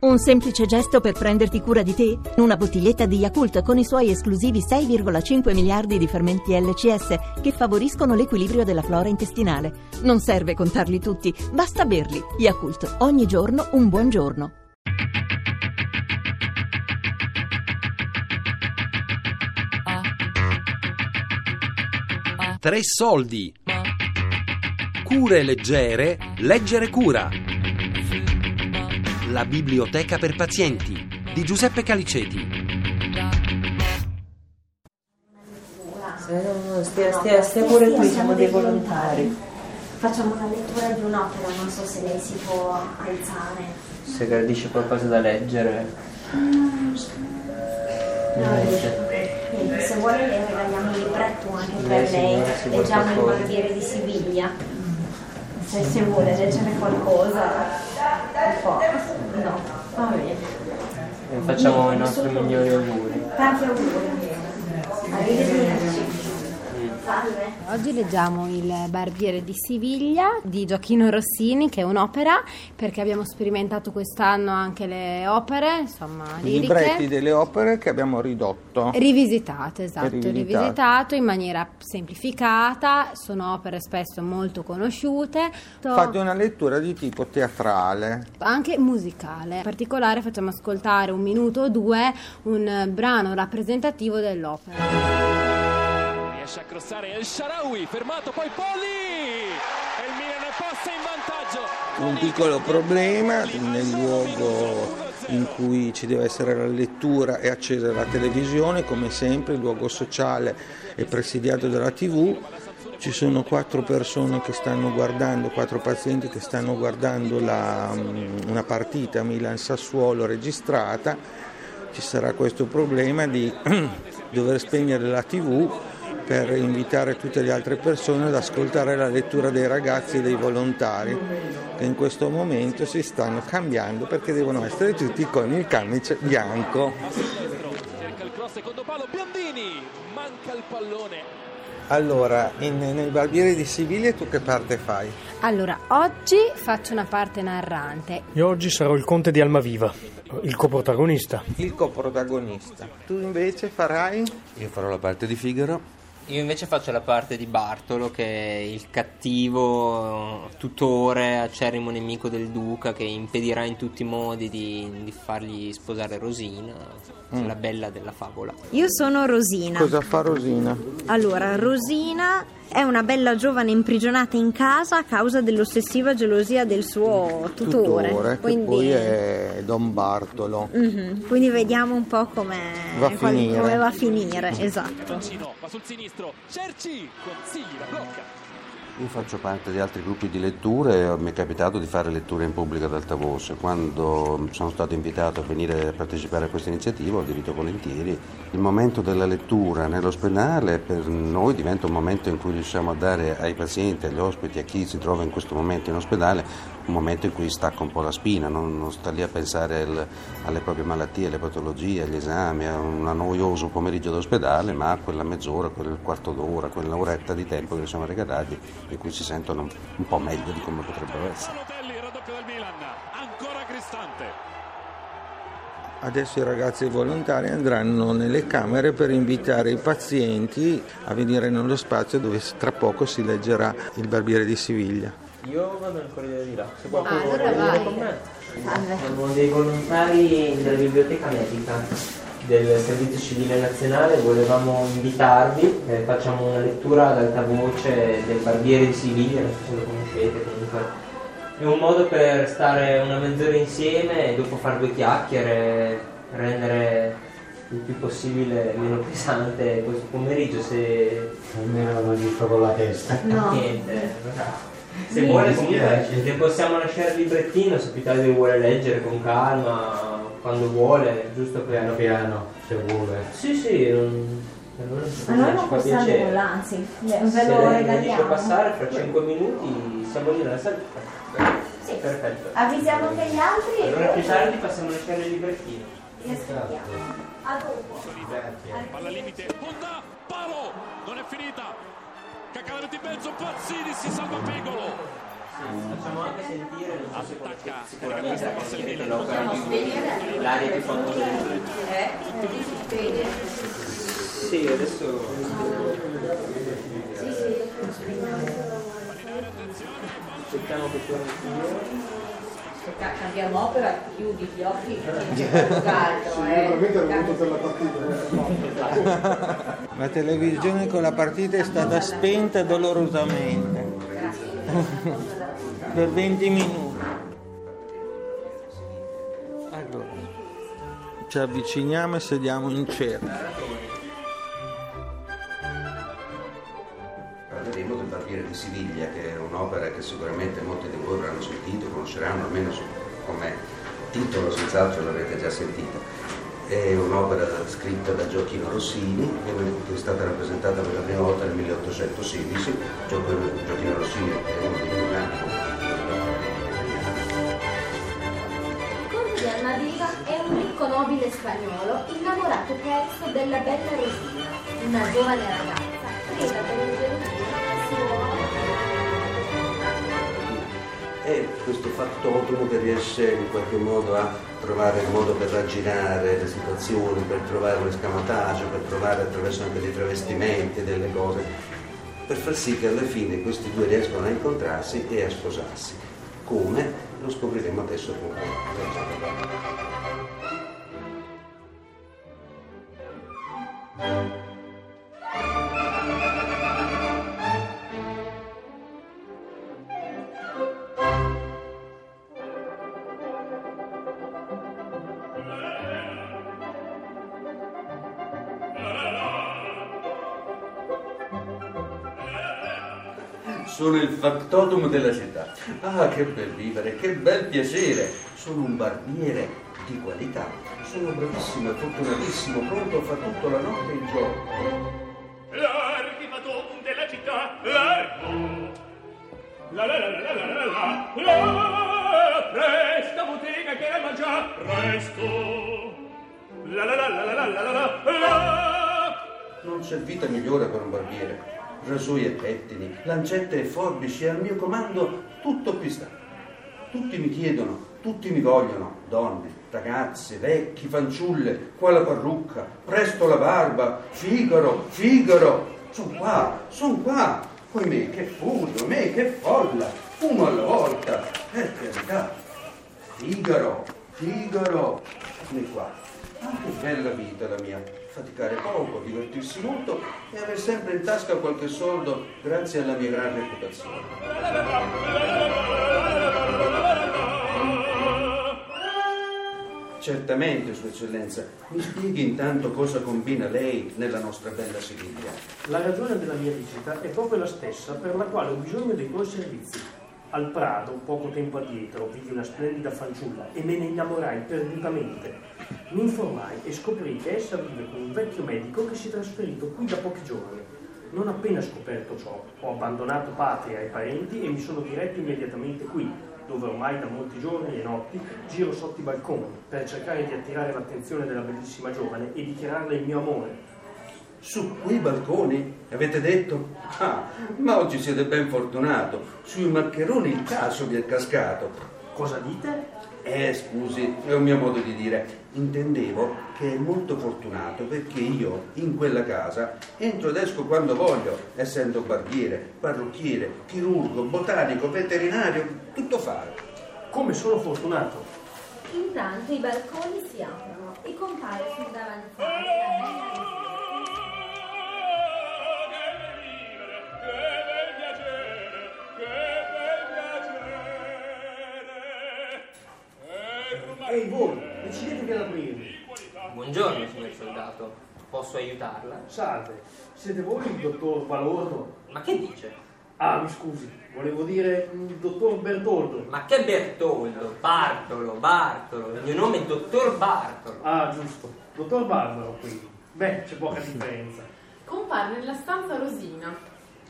Un semplice gesto per prenderti cura di te? Una bottiglietta di Yakult con i suoi esclusivi 6,5 miliardi di fermenti LCS che favoriscono l'equilibrio della flora intestinale. Non serve contarli tutti, basta berli. Yakult, ogni giorno un buon giorno. Tre soldi. Cure leggere, leggere cura. La biblioteca per pazienti di Giuseppe Caliceti. No, stia, stia, stia pure qui, siamo dei volontari. Facciamo una lettura di un'opera, non so se lei si può alzare. Se gradisce qualcosa da leggere. No, Niente. niente, se vuole le regaliamo il libretto anche Lei, per lei. Leggiamo il qualcosa. Barbiere di Siviglia. Se, se vuole leggere qualcosa, può. No, va bene. E facciamo i nostri migliori auguri. Tanti auguri. Arrivederci. Salve. Oggi leggiamo Il Barbiere di Siviglia di Gioachino Rossini, che è un'opera, perché abbiamo sperimentato quest'anno anche le opere, insomma, I libretti delle opere che abbiamo ridotto. Rivisitato, esatto, Rivisitato. rivisitato in maniera semplificata, sono opere spesso molto conosciute, Fate una lettura di tipo teatrale. anche musicale. In particolare facciamo ascoltare un minuto o due un brano rappresentativo dell'opera. Riesce crossare El Sharawi, fermato poi Poli! E il Milan passa in vantaggio. Un piccolo problema nel luogo in cui ci deve essere la lettura è accesa la televisione, come sempre il luogo sociale è presidiato dalla tv. Ci sono quattro persone che stanno guardando, quattro pazienti che stanno guardando la, mm, una partita Milan-Sassuolo registrata. Ci sarà questo problema di dover spegnere la tv per invitare tutte le altre persone ad ascoltare la lettura dei ragazzi e dei volontari che in questo momento si stanno cambiando perché devono essere tutti con il camice bianco. Cerca il cross secondo palo, Biondini! Manca il pallone. Allora, in- nel Barbiere di Siviglia tu che parte fai? Allora, oggi faccio una parte narrante. Io oggi sarò il conte di Almaviva, il coprotagonista. Il coprotagonista. Tu invece farai? Io farò la parte di Figaro. Io invece faccio la parte di Bartolo, che è il cattivo tutore, acerrimo nemico del duca, che impedirà in tutti i modi di, di fargli sposare Rosina, la bella della favola. Io sono Rosina. Cosa fa Rosina? Allora, Rosina è una bella giovane imprigionata in casa a causa dell'ossessiva gelosia del suo tutore. Tutore, Quindi, poi è Don Bartolo. Mhm, quindi vediamo un po' come Va a finire. come va a finire, esatto. Va sul sinistro. Cerci consigli la blocca. Io faccio parte di altri gruppi di letture mi è capitato di fare letture in pubblico ad alta voce. Quando sono stato invitato a venire a partecipare a questa iniziativa ho aderito volentieri. Il momento della lettura nell'ospedale per noi diventa un momento in cui riusciamo a dare ai pazienti, agli ospiti, a chi si trova in questo momento in ospedale, un momento in cui stacca un po' la spina, non, non sta lì a pensare al- alle proprie malattie, alle patologie, agli esami, a un noioso pomeriggio d'ospedale, ma a quella mezz'ora, quel quarto d'ora, quella oretta di tempo che siamo regalati in cui si sentono un, un po' meglio di come potrebbero essere. Balotelli, raddoppio del Milan. Ancora Cristante. Adesso i ragazzi volontari andranno nelle camere per invitare i pazienti a venire nello spazio dove tra poco si leggerà il Barbiere di Siviglia. Io vado nel corridoio di là, se qualcuno Ah, allora vuole con me. Siamo dei volontari della biblioteca medica del Servizio Civile Nazionale, volevamo invitarvi, eh, facciamo una lettura ad alta voce del Barbiere di Siviglia, non so se lo conoscete comunque. È un modo per stare una mezz'ora insieme e dopo fare due chiacchiere, rendere il più possibile meno pesante questo pomeriggio se Almeno non gli con la testa. No. Niente. Se vuole comunque le possiamo lasciare il librettino se più tardi vuole leggere con calma, quando vuole, giusto Piano per... piano, se vuole. Sì, sì, non, per noi non A noi non ci fa costa piacere. nulla, anzi, ve Se lo dice regaliamo. passare fra 5 minuti siamo lì nella sala. Sì. Perfetto. Avvisiamo anche gli altri Allora più tardi passiamo a lasciare il librettino. vi aspettiamo. A dopo. Palla al limite. Honda, palo. Non è finita. Cacavero di mezzo, Pazzini si salva Pegolo. Facciamo anche sentire non so attacca se questa passa il Milan l'area più famosa del eh? si spegne sì adesso sì sì aspettiamo che torni Cambiamo opera, chiudi gli occhi, c'è caldo, eh. La televisione con la partita è stata spenta dolorosamente per 20 minuti. Allora, ci avviciniamo e sediamo in cerchio. Parleremo del Barbiere di Siviglia, che è un'opera che sicuramente molti di voi avranno sentito, conosceranno, almeno come titolo senz'altro l'avete già sentita. È un'opera scritta da Gioacchino Rossini, che è stata rappresentata per la prima volta nel 1816. Gio- Gioacchino Rossini è uno dei più grandi Conte di Almaviva è un ricco nobile spagnolo innamorato presto della bella Rosina, una giovane ragazza È questo fattotum che riesce in qualche modo a trovare il modo per raggirare le situazioni, per trovare un escamotaggio, per trovare attraverso anche dei travestimenti, delle cose, per far sì che alla fine questi due riescano a incontrarsi e a sposarsi. Come? Lo scopriremo adesso con voi. Sono il factotum della città. Ah, che bel vivere, che bel piacere. Sono un barbiere di qualità. Sono bravissimo e fortunatissimo, pronto a fare tutto la notte e il giorno. L'archivatum della città, largo. La la la la la la la la la Presta bottega che la mangia, presto. La la la la la la la la la Non c'è vita migliore per un barbiere. Rasoi e pettini, lancette e forbici, al mio comando tutto qui sta. Tutti mi chiedono, tutti mi vogliono, donne, ragazze, vecchi, fanciulle, qua la parrucca, presto la barba, Figaro, Figaro, son qua, son qua. Poi me che furio, me che folla, uno alla volta, per carità. Figaro, Figaro, eccomi qua. Ah, che bella vita la mia, faticare poco, divertirsi molto e avere sempre in tasca qualche soldo grazie alla mia gran reputazione. Certamente, Sua Eccellenza, mi spieghi intanto cosa combina lei nella nostra bella Siviglia. La ragione della mia visita è proprio la stessa per la quale ho bisogno dei tuoi servizi. Al Prado, poco tempo addietro, vidi una splendida fanciulla e me ne innamorai perdutamente. Mi informai e scoprì che essa vive con un vecchio medico che si è trasferito qui da pochi giorni. Non appena scoperto ciò, ho abbandonato patria e parenti e mi sono diretto immediatamente qui, dove ormai da molti giorni e notti giro sotto i balconi per cercare di attirare l'attenzione della bellissima giovane e dichiararle il mio amore. Su quei balconi, avete detto? Ah, ma oggi siete ben fortunato. Sui maccheroni il caso vi è cascato. Cosa dite? Eh, scusi, è un mio modo di dire. Intendevo che è molto fortunato perché io, in quella casa, entro ed esco quando voglio, essendo barbiere, parrucchiere, chirurgo, botanico, veterinario, tutto fare. Come sono fortunato? Intanto i balconi si aprono e compare sul davanzale la bella Ehi voi, decidetevi ad aprirmi. Buongiorno, signor soldato. Posso aiutarla? Salve, siete voi il dottor Balordo? Ma che dice? Ah, mi scusi, volevo dire il dottor Bertoldo. Ma che Bertoldo? Bartolo, Bartolo. Il mio nome è dottor Bartolo. Ah, giusto, dottor Barbaro qui. Beh, c'è poca differenza. Compare nella stanza Rosina.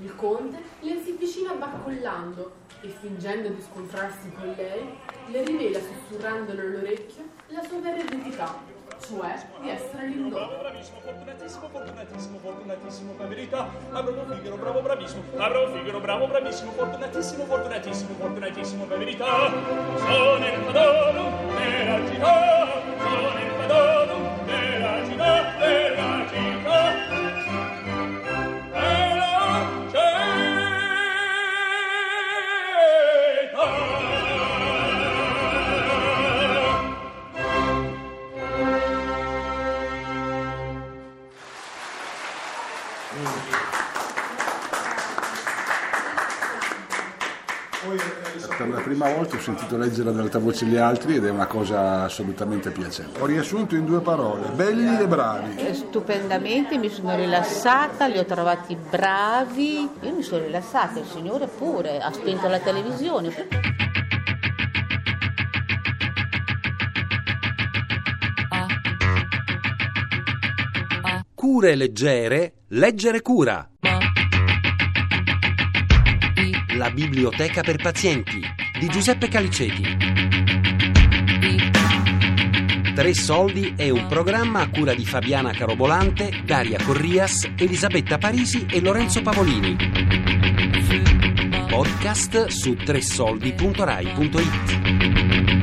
Il conte le si avvicina baccollando e fingendo di scontrarsi con lei, le rivela sussurrandole all'orecchio la sua vera identità. cioè di essere l'indotto. Bravissimo, fortunatissimo, fortunatissimo, fortunatissimo, per verità. Ah, bravo Figaro, bravo, bravissimo. Ah, bravo Figaro, bravo, bravissimo, fortunatissimo, fortunatissimo, fortunatissimo, per verità. Sono il padrone della città, volta ho sentito leggere dall'altavoce gli altri ed è una cosa assolutamente piacevole. Ho riassunto in due parole, belli e bravi. Eh, Stupendamente, mi sono rilassata, li ho trovati bravi. Io mi sono rilassata, il signore pure, ha spento la televisione. Cure leggere, leggere cura. La biblioteca per pazienti di Giuseppe Caliceti. Tre soldi è un programma a cura di Fabiana Carobolante, Daria Corrias, Elisabetta Parisi e Lorenzo Pavolini. Podcast su tressoldi.rai.it.